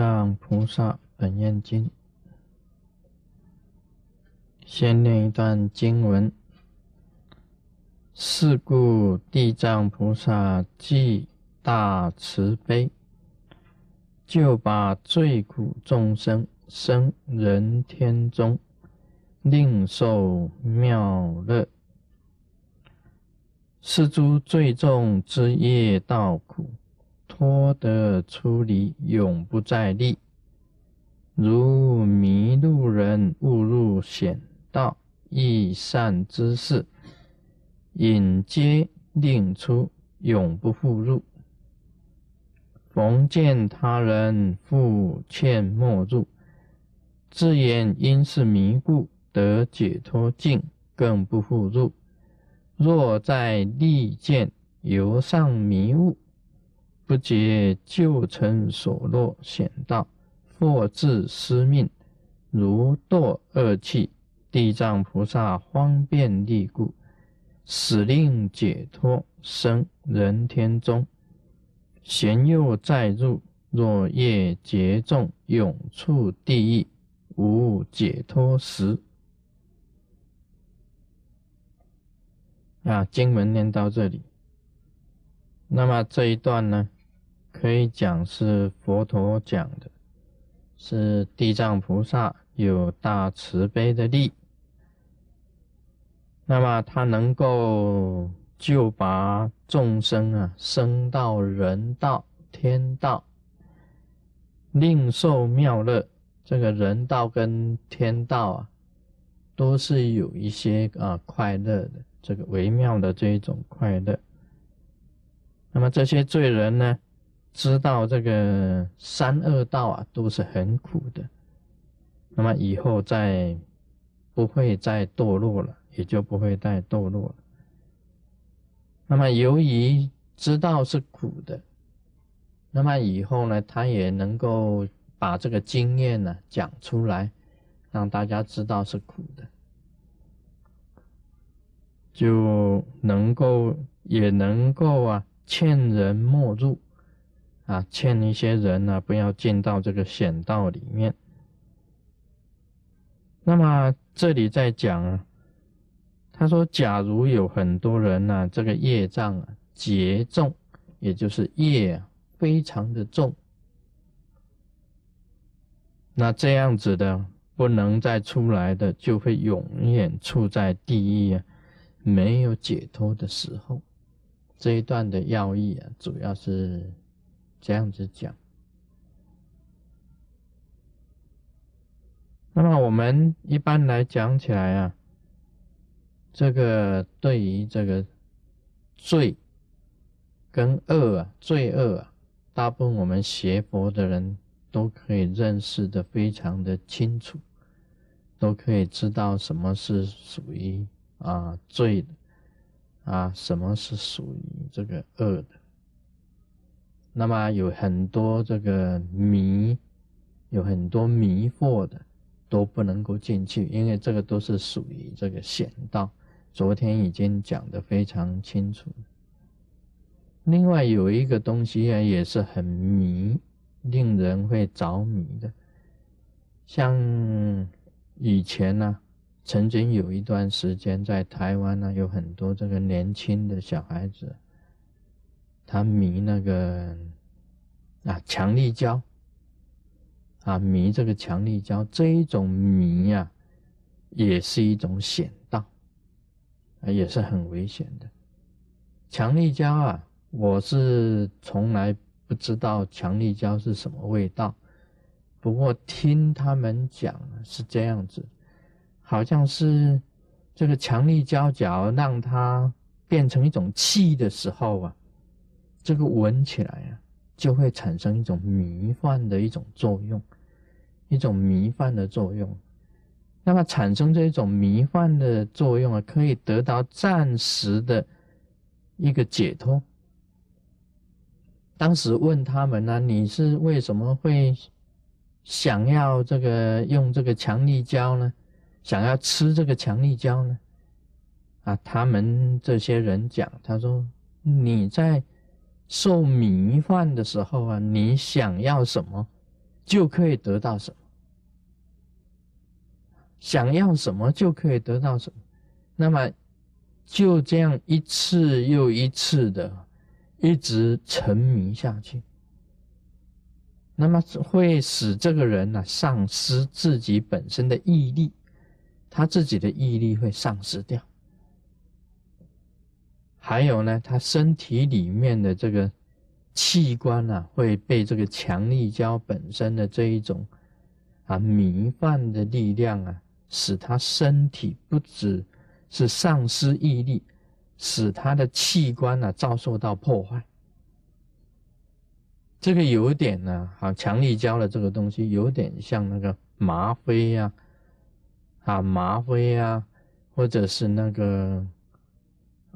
藏菩萨本愿经》，先念一段经文：是故地藏菩萨既大慈悲，就把罪苦众生生人天中，令受妙乐。是诸罪重之业道苦，脱得出离，永不再历。如迷路人误入险道，易善之事，引接令出，永不复入。逢见他人复欠莫入，自言因是迷故得解脱境，更不复入。若在利见由上迷雾，不觉旧尘所落险道，或自失命，如堕恶气。地藏菩萨方便利故，使令解脱生人天中。贤又再入，若业劫重，永处地狱，无解脱时。啊，经文念到这里，那么这一段呢，可以讲是佛陀讲的，是地藏菩萨有大慈悲的力，那么他能够就把众生啊升到人道、天道，令受妙乐。这个人道跟天道啊，都是有一些啊快乐的。这个微妙的这一种快乐，那么这些罪人呢，知道这个三恶道啊都是很苦的，那么以后再不会再堕落了，也就不会再堕落了。那么由于知道是苦的，那么以后呢，他也能够把这个经验呢讲出来，让大家知道是苦的。就能够也能够啊，劝人莫入啊，劝一些人呢不要进到这个险道里面。那么这里在讲啊，他说，假如有很多人呢，这个业障啊结重，也就是业非常的重，那这样子的不能再出来的，就会永远处在地狱啊。没有解脱的时候，这一段的要义啊，主要是这样子讲。那么我们一般来讲起来啊，这个对于这个罪跟恶啊，罪恶啊，大部分我们学佛的人都可以认识的非常的清楚，都可以知道什么是属于。啊，罪的啊，什么是属于这个恶的？那么有很多这个迷，有很多迷惑的，都不能够进去，因为这个都是属于这个险道。昨天已经讲的非常清楚。另外有一个东西啊，也是很迷，令人会着迷的，像以前呢。曾经有一段时间，在台湾呢，有很多这个年轻的小孩子，他迷那个啊强力胶，啊迷这个强力胶，这一种迷呀，也是一种险道，啊也是很危险的。强力胶啊，我是从来不知道强力胶是什么味道，不过听他们讲是这样子。好像是这个强力胶角让它变成一种气的时候啊，这个闻起来啊就会产生一种迷幻的一种作用，一种迷幻的作用。那么产生这一种迷幻的作用啊，可以得到暂时的一个解脱。当时问他们呢，你是为什么会想要这个用这个强力胶呢？想要吃这个强力胶呢？啊，他们这些人讲，他说你在受迷幻的时候啊，你想要什么，就可以得到什么，想要什么就可以得到什么，那么就这样一次又一次的一直沉迷下去，那么会使这个人呢丧失自己本身的毅力，他自己的毅力会丧失掉。还有呢，他身体里面的这个器官呢，会被这个强力胶本身的这一种啊弥漫的力量啊，使他身体不只是丧失毅力，使他的器官呢遭受到破坏。这个有点呢，啊，强力胶的这个东西有点像那个吗啡呀，啊，吗啡呀，或者是那个。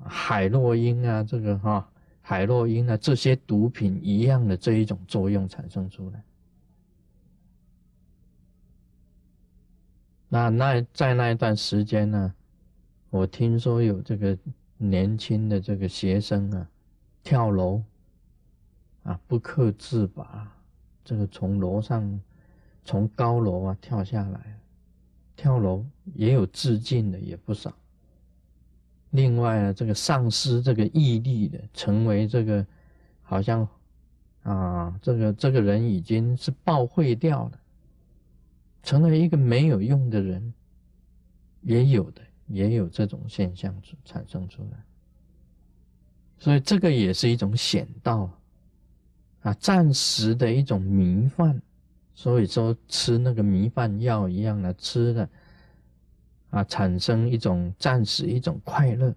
海洛因啊，这个哈，海洛因啊，这些毒品一样的这一种作用产生出来。那那在那一段时间呢，我听说有这个年轻的这个学生啊，跳楼啊，不克自拔，这个从楼上从高楼啊跳下来，跳楼也有自尽的也不少。另外呢，这个丧失这个毅力的，成为这个好像啊，这个这个人已经是报废掉了，成了一个没有用的人，也有的，也有这种现象产生出来。所以这个也是一种险道啊，暂时的一种迷幻，所以说吃那个迷幻药一样的吃了。啊，产生一种暂时一种快乐，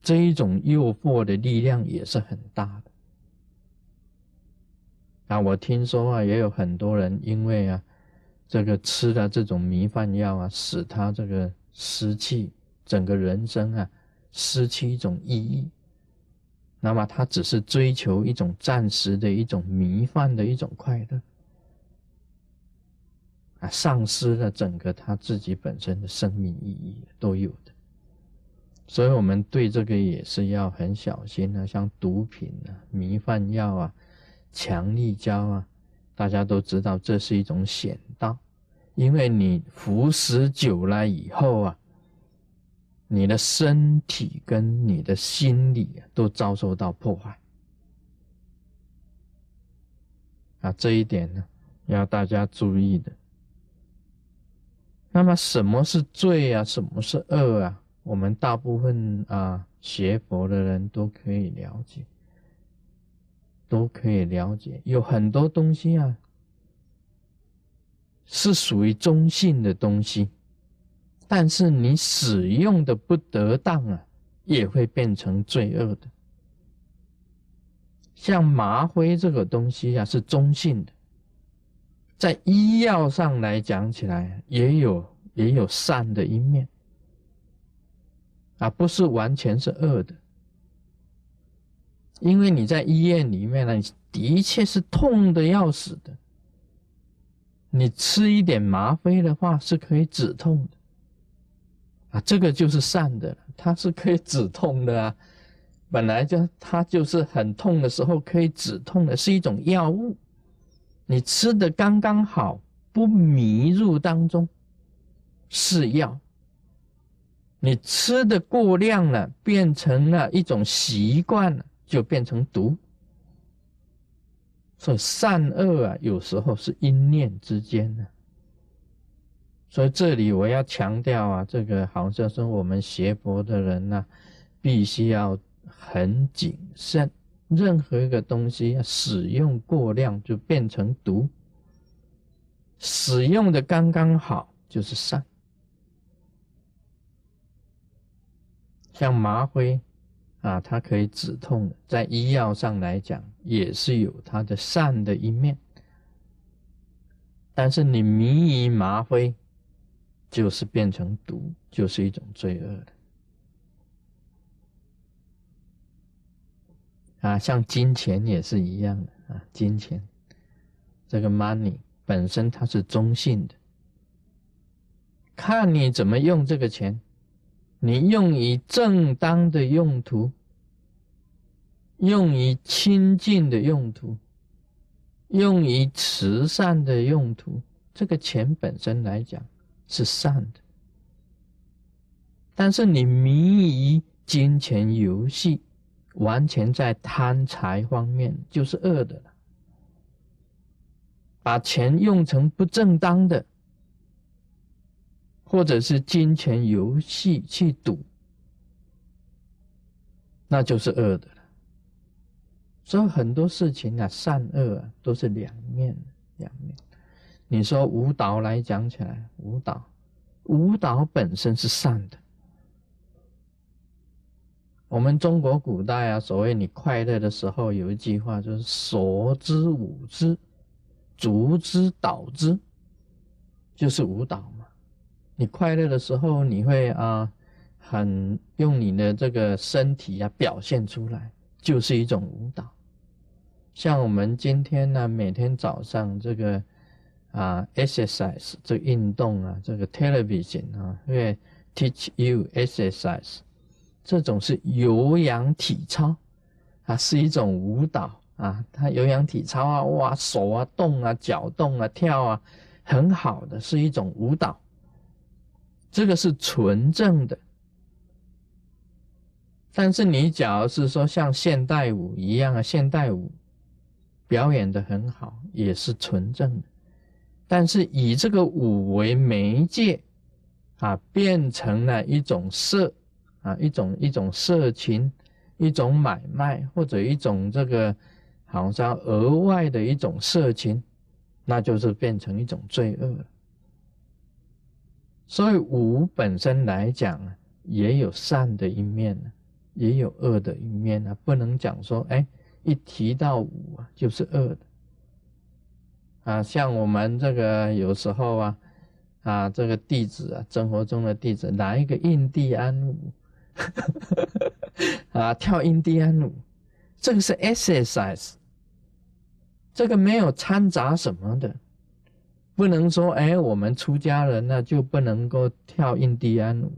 这一种诱惑的力量也是很大的。啊，我听说啊，也有很多人因为啊，这个吃了这种迷幻药啊，使他这个失去整个人生啊，失去一种意义。那么他只是追求一种暂时的一种迷幻的一种快乐。啊，丧失了整个他自己本身的生命意义都有的，所以我们对这个也是要很小心的。像毒品啊、迷幻药啊、强力胶啊，大家都知道这是一种险道，因为你服食久了以后啊，你的身体跟你的心理都遭受到破坏。啊，这一点呢，要大家注意的。那么什么是罪啊？什么是恶啊？我们大部分啊学佛的人都可以了解，都可以了解。有很多东西啊，是属于中性的东西，但是你使用的不得当啊，也会变成罪恶的。像麻灰这个东西啊，是中性的。在医药上来讲起来，也有也有善的一面，啊，不是完全是恶的。因为你在医院里面呢，的确是痛的要死的。你吃一点吗啡的话，是可以止痛的，啊，这个就是善的，它是可以止痛的啊。本来就它就是很痛的时候可以止痛的，是一种药物。你吃的刚刚好，不迷入当中，是药。你吃的过量了，变成了一种习惯了，就变成毒。所以善恶啊，有时候是一念之间的。所以这里我要强调啊，这个好像说我们学佛的人呢，必须要很谨慎。任何一个东西使用过量就变成毒，使用的刚刚好就是善。像麻灰啊，它可以止痛的，在医药上来讲也是有它的善的一面。但是你迷于麻灰，就是变成毒，就是一种罪恶的。啊，像金钱也是一样的啊，金钱这个 money 本身它是中性的，看你怎么用这个钱，你用于正当的用途，用于清净的用途，用于慈善的用途，这个钱本身来讲是善的。但是你迷于金钱游戏，完全在贪财方面，就是恶的了。把钱用成不正当的，或者是金钱游戏去赌，那就是恶的了。所以很多事情啊，善恶啊，都是两面，两面。你说舞蹈来讲起来，舞蹈，舞蹈本身是善的。我们中国古代啊，所谓你快乐的时候，有一句话就是“所之舞之，足之蹈之”，就是舞蹈嘛。你快乐的时候，你会啊，很用你的这个身体啊表现出来，就是一种舞蹈。像我们今天呢，每天早上这个啊，exercise 这运动啊，这个 television 啊，会 teach you exercise，这种是有氧体操啊，是一种舞蹈啊，它有氧体操啊，哇，手啊动啊，脚动啊，跳啊，很好的，是一种舞蹈。这个是纯正的，但是你假如是说像现代舞一样啊，现代舞。表演的很好，也是纯正的，但是以这个舞为媒介，啊，变成了一种色，啊，一种一种色情，一种买卖，或者一种这个好像额外的一种色情，那就是变成一种罪恶了。所以五本身来讲，也有善的一面，也有恶的一面呢，不能讲说哎。一提到五啊，就是恶的啊。像我们这个有时候啊，啊，这个弟子啊，生活中的弟子，拿一个印第安舞，啊，跳印第安舞，这个是 exercise，这个没有掺杂什么的，不能说哎，我们出家人呢就不能够跳印第安舞，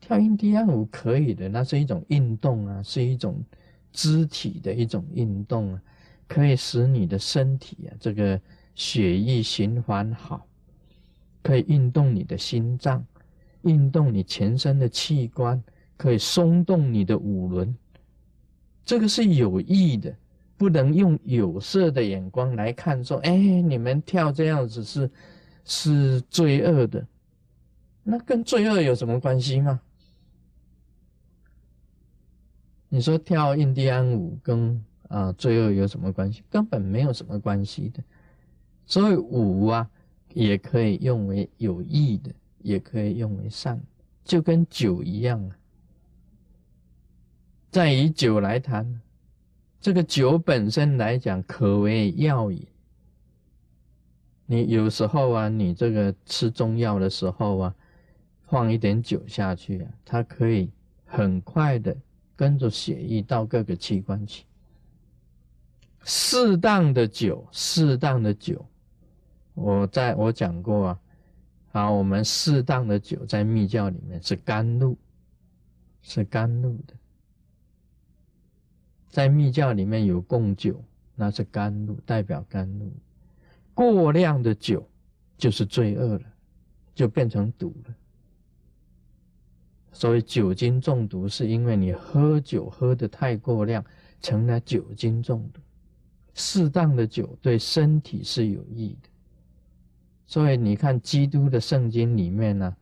跳印第安舞可以的，那是一种运动啊，是一种。肢体的一种运动啊，可以使你的身体啊，这个血液循环好，可以运动你的心脏，运动你全身的器官，可以松动你的五轮，这个是有益的，不能用有色的眼光来看，说，哎，你们跳这样子是是罪恶的，那跟罪恶有什么关系吗？你说跳印第安舞跟啊罪恶有什么关系？根本没有什么关系的。所以舞啊，也可以用为有益的，也可以用为善，就跟酒一样啊。再以酒来谈，这个酒本身来讲，可为药也。你有时候啊，你这个吃中药的时候啊，放一点酒下去啊，它可以很快的。跟着血液到各个器官去，适当的酒，适当的酒，我在我讲过啊，啊，我们适当的酒在密教里面是甘露，是甘露的，在密教里面有供酒，那是甘露，代表甘露，过量的酒就是罪恶了，就变成毒了。所以酒精中毒是因为你喝酒喝的太过量，成了酒精中毒。适当的酒对身体是有益的。所以你看基督的圣经里面呢，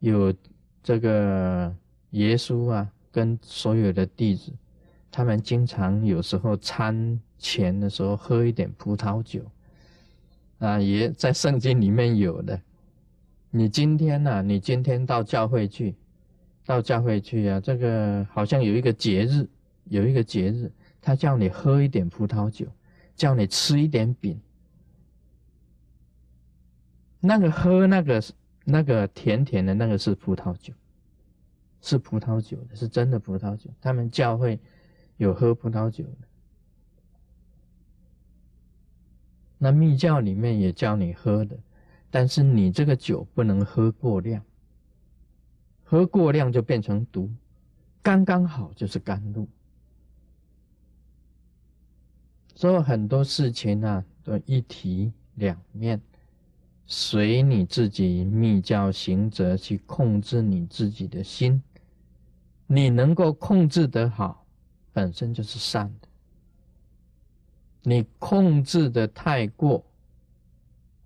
有这个耶稣啊，跟所有的弟子，他们经常有时候餐前的时候喝一点葡萄酒，啊，也在圣经里面有的。你今天呢？你今天到教会去。到教会去啊，这个好像有一个节日，有一个节日，他叫你喝一点葡萄酒，叫你吃一点饼。那个喝那个那个甜甜的那个是葡萄酒，是葡萄酒，是真的葡萄酒。他们教会有喝葡萄酒的。那密教里面也教你喝的，但是你这个酒不能喝过量。喝过量就变成毒，刚刚好就是甘露。所以很多事情呢，都一体两面，随你自己密教行者去控制你自己的心。你能够控制得好，本身就是善的。你控制的太过，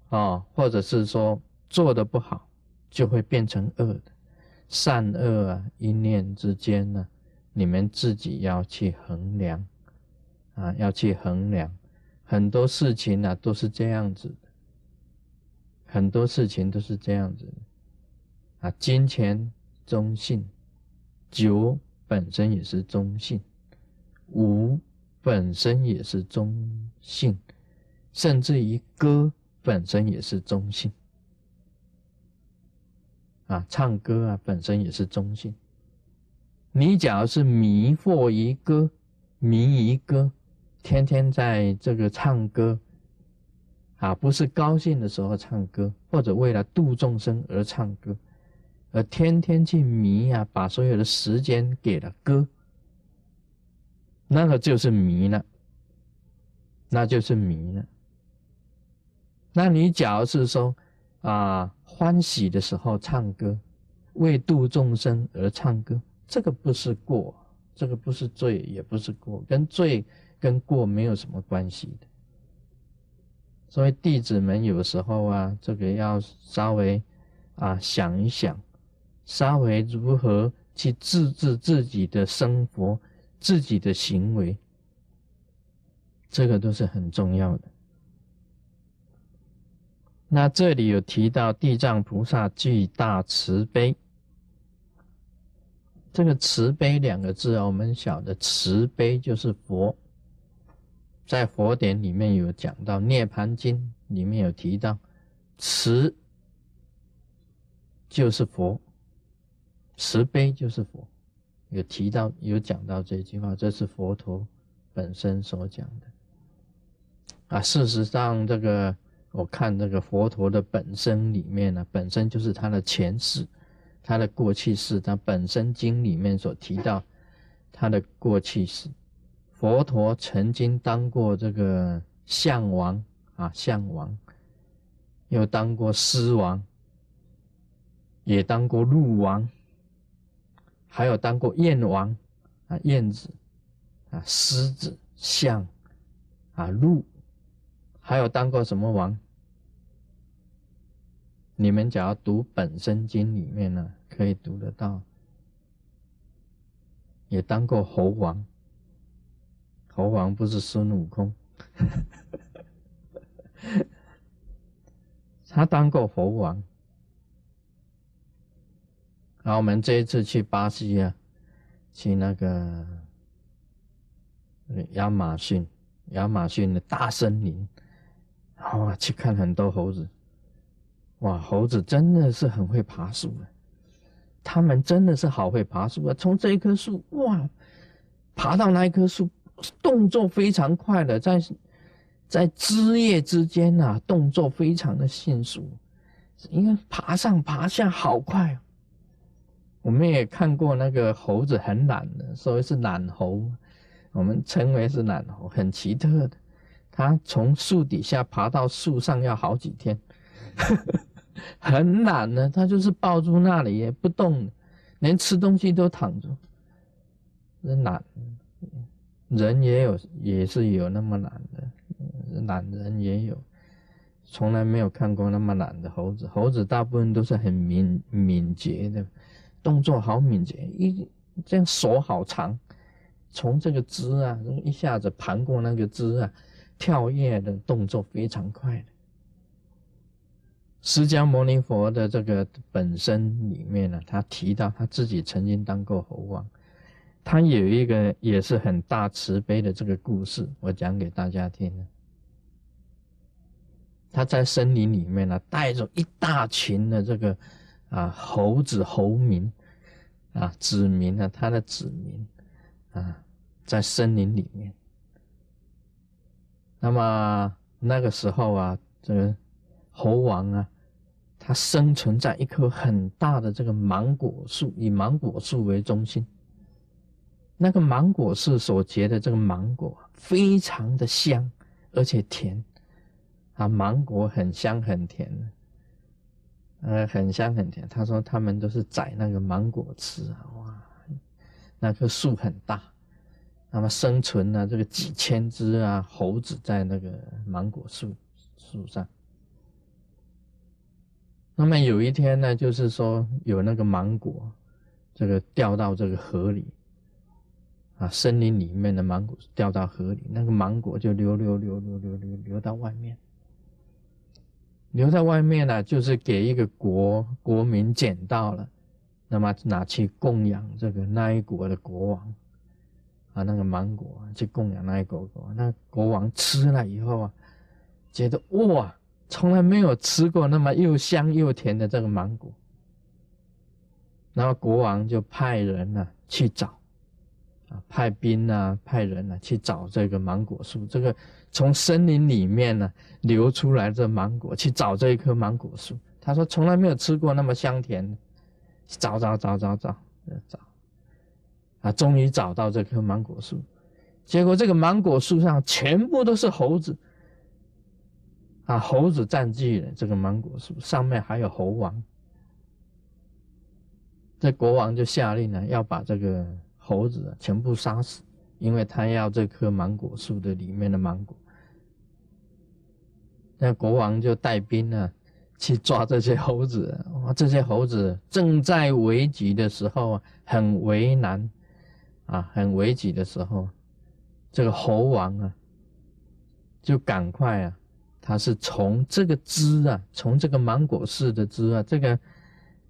啊，或者是说做的不好，就会变成恶的。善恶啊，一念之间呢，你们自己要去衡量。啊，要去衡量很多事情呢，都是这样子。很多事情都是这样子。啊，金钱中性，酒本身也是中性，舞本身也是中性，甚至于歌本身也是中性。啊，唱歌啊，本身也是中性。你假如是迷惑于歌，迷于歌。天天在这个唱歌，啊，不是高兴的时候唱歌，或者为了度众生而唱歌，而天天去迷啊，把所有的时间给了歌，那个就是迷了，那就是迷了。那你假如是说啊，欢喜的时候唱歌，为度众生而唱歌，这个不是过，这个不是罪，也不是过，跟罪。跟过没有什么关系的，所以弟子们有时候啊，这个要稍微啊想一想，稍微如何去自制自己的生活、自己的行为，这个都是很重要的。那这里有提到地藏菩萨具大慈悲，这个慈悲两个字啊，我们晓得慈悲就是佛。在佛典里面有讲到《涅盘经》，里面有提到，慈就是佛，慈悲就是佛，有提到有讲到这句话，这是佛陀本身所讲的。啊，事实上，这个我看这个佛陀的本身里面呢，本身就是他的前世，他的过去世，他本身经里面所提到他的过去世。佛陀曾经当过这个相王啊，相王，又当过狮王，也当过鹿王，还有当过燕王啊，燕子啊，狮子、象啊，鹿，还有当过什么王？你们只要读《本生经》里面呢，可以读得到，也当过猴王。猴王不是孙悟空，他当过猴王。然后我们这一次去巴西啊，去那个亚马逊，亚马逊的大森林，哇，去看很多猴子。哇，猴子真的是很会爬树的！他们真的是好会爬树啊！从这一棵树哇，爬到那一棵树。动作非常快的，在在枝叶之间啊，动作非常的迅速，因为爬上爬下好快。我们也看过那个猴子很懒的，所以是懒猴，我们称为是懒猴，很奇特的。它从树底下爬到树上要好几天，很懒的，它就是抱住那里也不动，连吃东西都躺着，是懒。人也有，也是有那么懒的，懒人也有，从来没有看过那么懒的猴子。猴子大部分都是很敏敏捷的，动作好敏捷，一这样手好长，从这个枝啊，一下子盘过那个枝啊，跳跃的动作非常快的。释迦牟尼佛的这个本身里面呢，他提到他自己曾经当过猴王。他有一个也是很大慈悲的这个故事，我讲给大家听。他在森林里面呢，带着一大群的这个啊猴子猴民啊子民啊，他的子民啊，在森林里面。那么那个时候啊，这个猴王啊，他生存在一棵很大的这个芒果树，以芒果树为中心。那个芒果树所结的这个芒果非常的香，而且甜，啊，芒果很香很甜，呃，很香很甜。他说他们都是摘那个芒果吃啊，哇，那棵树很大，那么生存呢，这个几千只啊猴子在那个芒果树树上。那么有一天呢，就是说有那个芒果，这个掉到这个河里，啊，森林里面的芒果掉到河里，那个芒果就流流流流流流流到外面，流在外面呢，就是给一个国国民捡到了，那么拿去供养这个那一国的国王，啊，那个芒果去供养那一国国王，那国王吃了以后啊，觉得哇。从来没有吃过那么又香又甜的这个芒果，然后国王就派人呢去找，啊，派兵啊，派人呢去找这个芒果树，这个从森林里面呢流出来这芒果，去找这一棵芒果树。他说从来没有吃过那么香甜，找找找找找找，啊，终于找到这棵芒果树，结果这个芒果树上全部都是猴子。啊，猴子占据了这个芒果树，上面还有猴王。这国王就下令呢，要把这个猴子全部杀死，因为他要这棵芒果树的里面的芒果。那国王就带兵呢，去抓这些猴子。哇，这些猴子正在危急的时候啊，很为难啊，很危急的时候，这个猴王啊，就赶快啊。他是从这个枝啊，从这个芒果树的枝啊，这个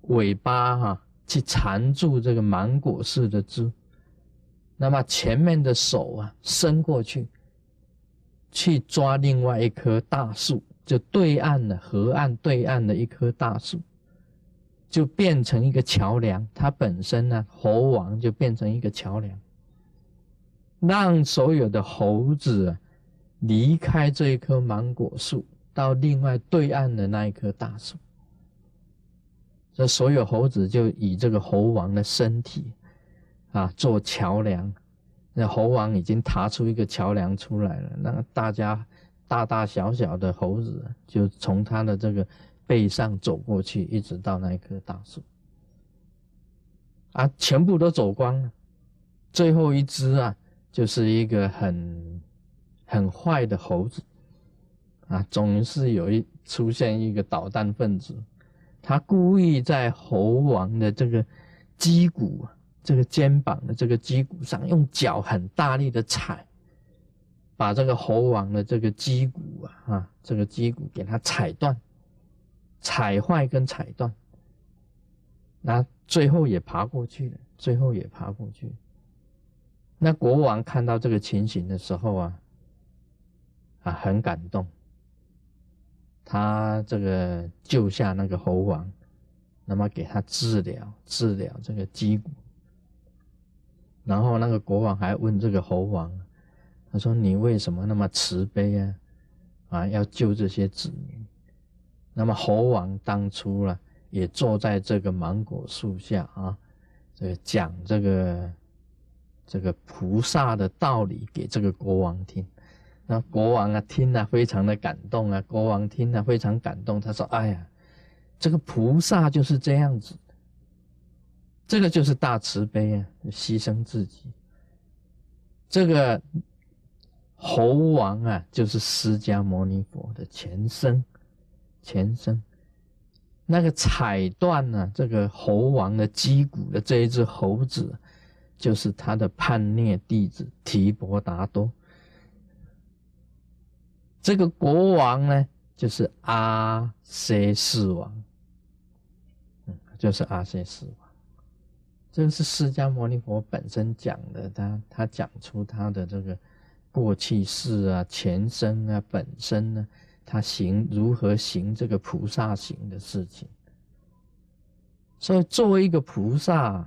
尾巴哈，去缠住这个芒果树的枝，那么前面的手啊，伸过去，去抓另外一棵大树，就对岸的河岸对岸的一棵大树，就变成一个桥梁。它本身呢，猴王就变成一个桥梁，让所有的猴子。离开这一棵芒果树，到另外对岸的那一棵大树，这所有猴子就以这个猴王的身体啊做桥梁。那猴王已经爬出一个桥梁出来了，那大家大大小小的猴子就从他的这个背上走过去，一直到那一棵大树，啊，全部都走光了。最后一只啊，就是一个很。很坏的猴子，啊，总是有一出现一个捣蛋分子，他故意在猴王的这个脊骨、这个肩膀的这个脊骨上，用脚很大力的踩，把这个猴王的这个脊骨啊，啊，这个脊骨给它踩断、踩坏跟踩断，那最后也爬过去了，最后也爬过去。那国王看到这个情形的时候啊。啊，很感动。他这个救下那个猴王，那么给他治疗治疗这个脊骨。然后那个国王还问这个猴王，他说：“你为什么那么慈悲啊？啊，要救这些子民？”那么猴王当初呢，也坐在这个芒果树下啊，这个讲这个这个菩萨的道理给这个国王听。那国王啊，听了非常的感动啊。国王听了非常感动，他说：“哎呀，这个菩萨就是这样子，这个就是大慈悲啊，牺牲自己。这个猴王啊，就是释迦牟尼佛的前身，前身。那个踩断了这个猴王的脊骨的这一只猴子，就是他的叛逆弟子提婆达多。”这个国王呢，就是阿阇世王，嗯，就是阿阇世王。这是释迦牟尼佛本身讲的，他他讲出他的这个过去世啊、前生啊、本身呢，他行如何行这个菩萨行的事情。所以，作为一个菩萨，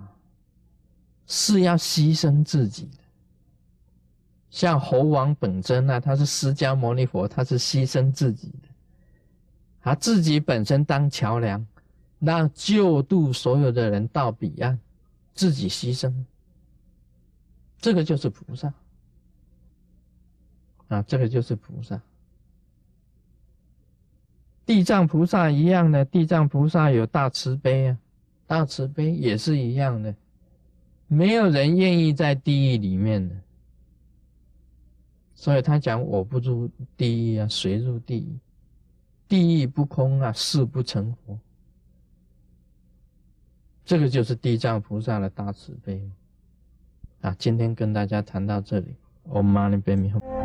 是要牺牲自己的。像猴王本真呢，他是释迦牟尼佛，他是牺牲自己的，他自己本身当桥梁，让救度所有的人到彼岸，自己牺牲，这个就是菩萨。啊，这个就是菩萨。地藏菩萨一样的，地藏菩萨有大慈悲啊，大慈悲也是一样的，没有人愿意在地狱里面的，所以他讲我不入地狱啊，谁入地狱？地狱不空啊，誓不成佛。这个就是地藏菩萨的大慈悲啊！今天跟大家谈到这里，Om Mani Padme Hum。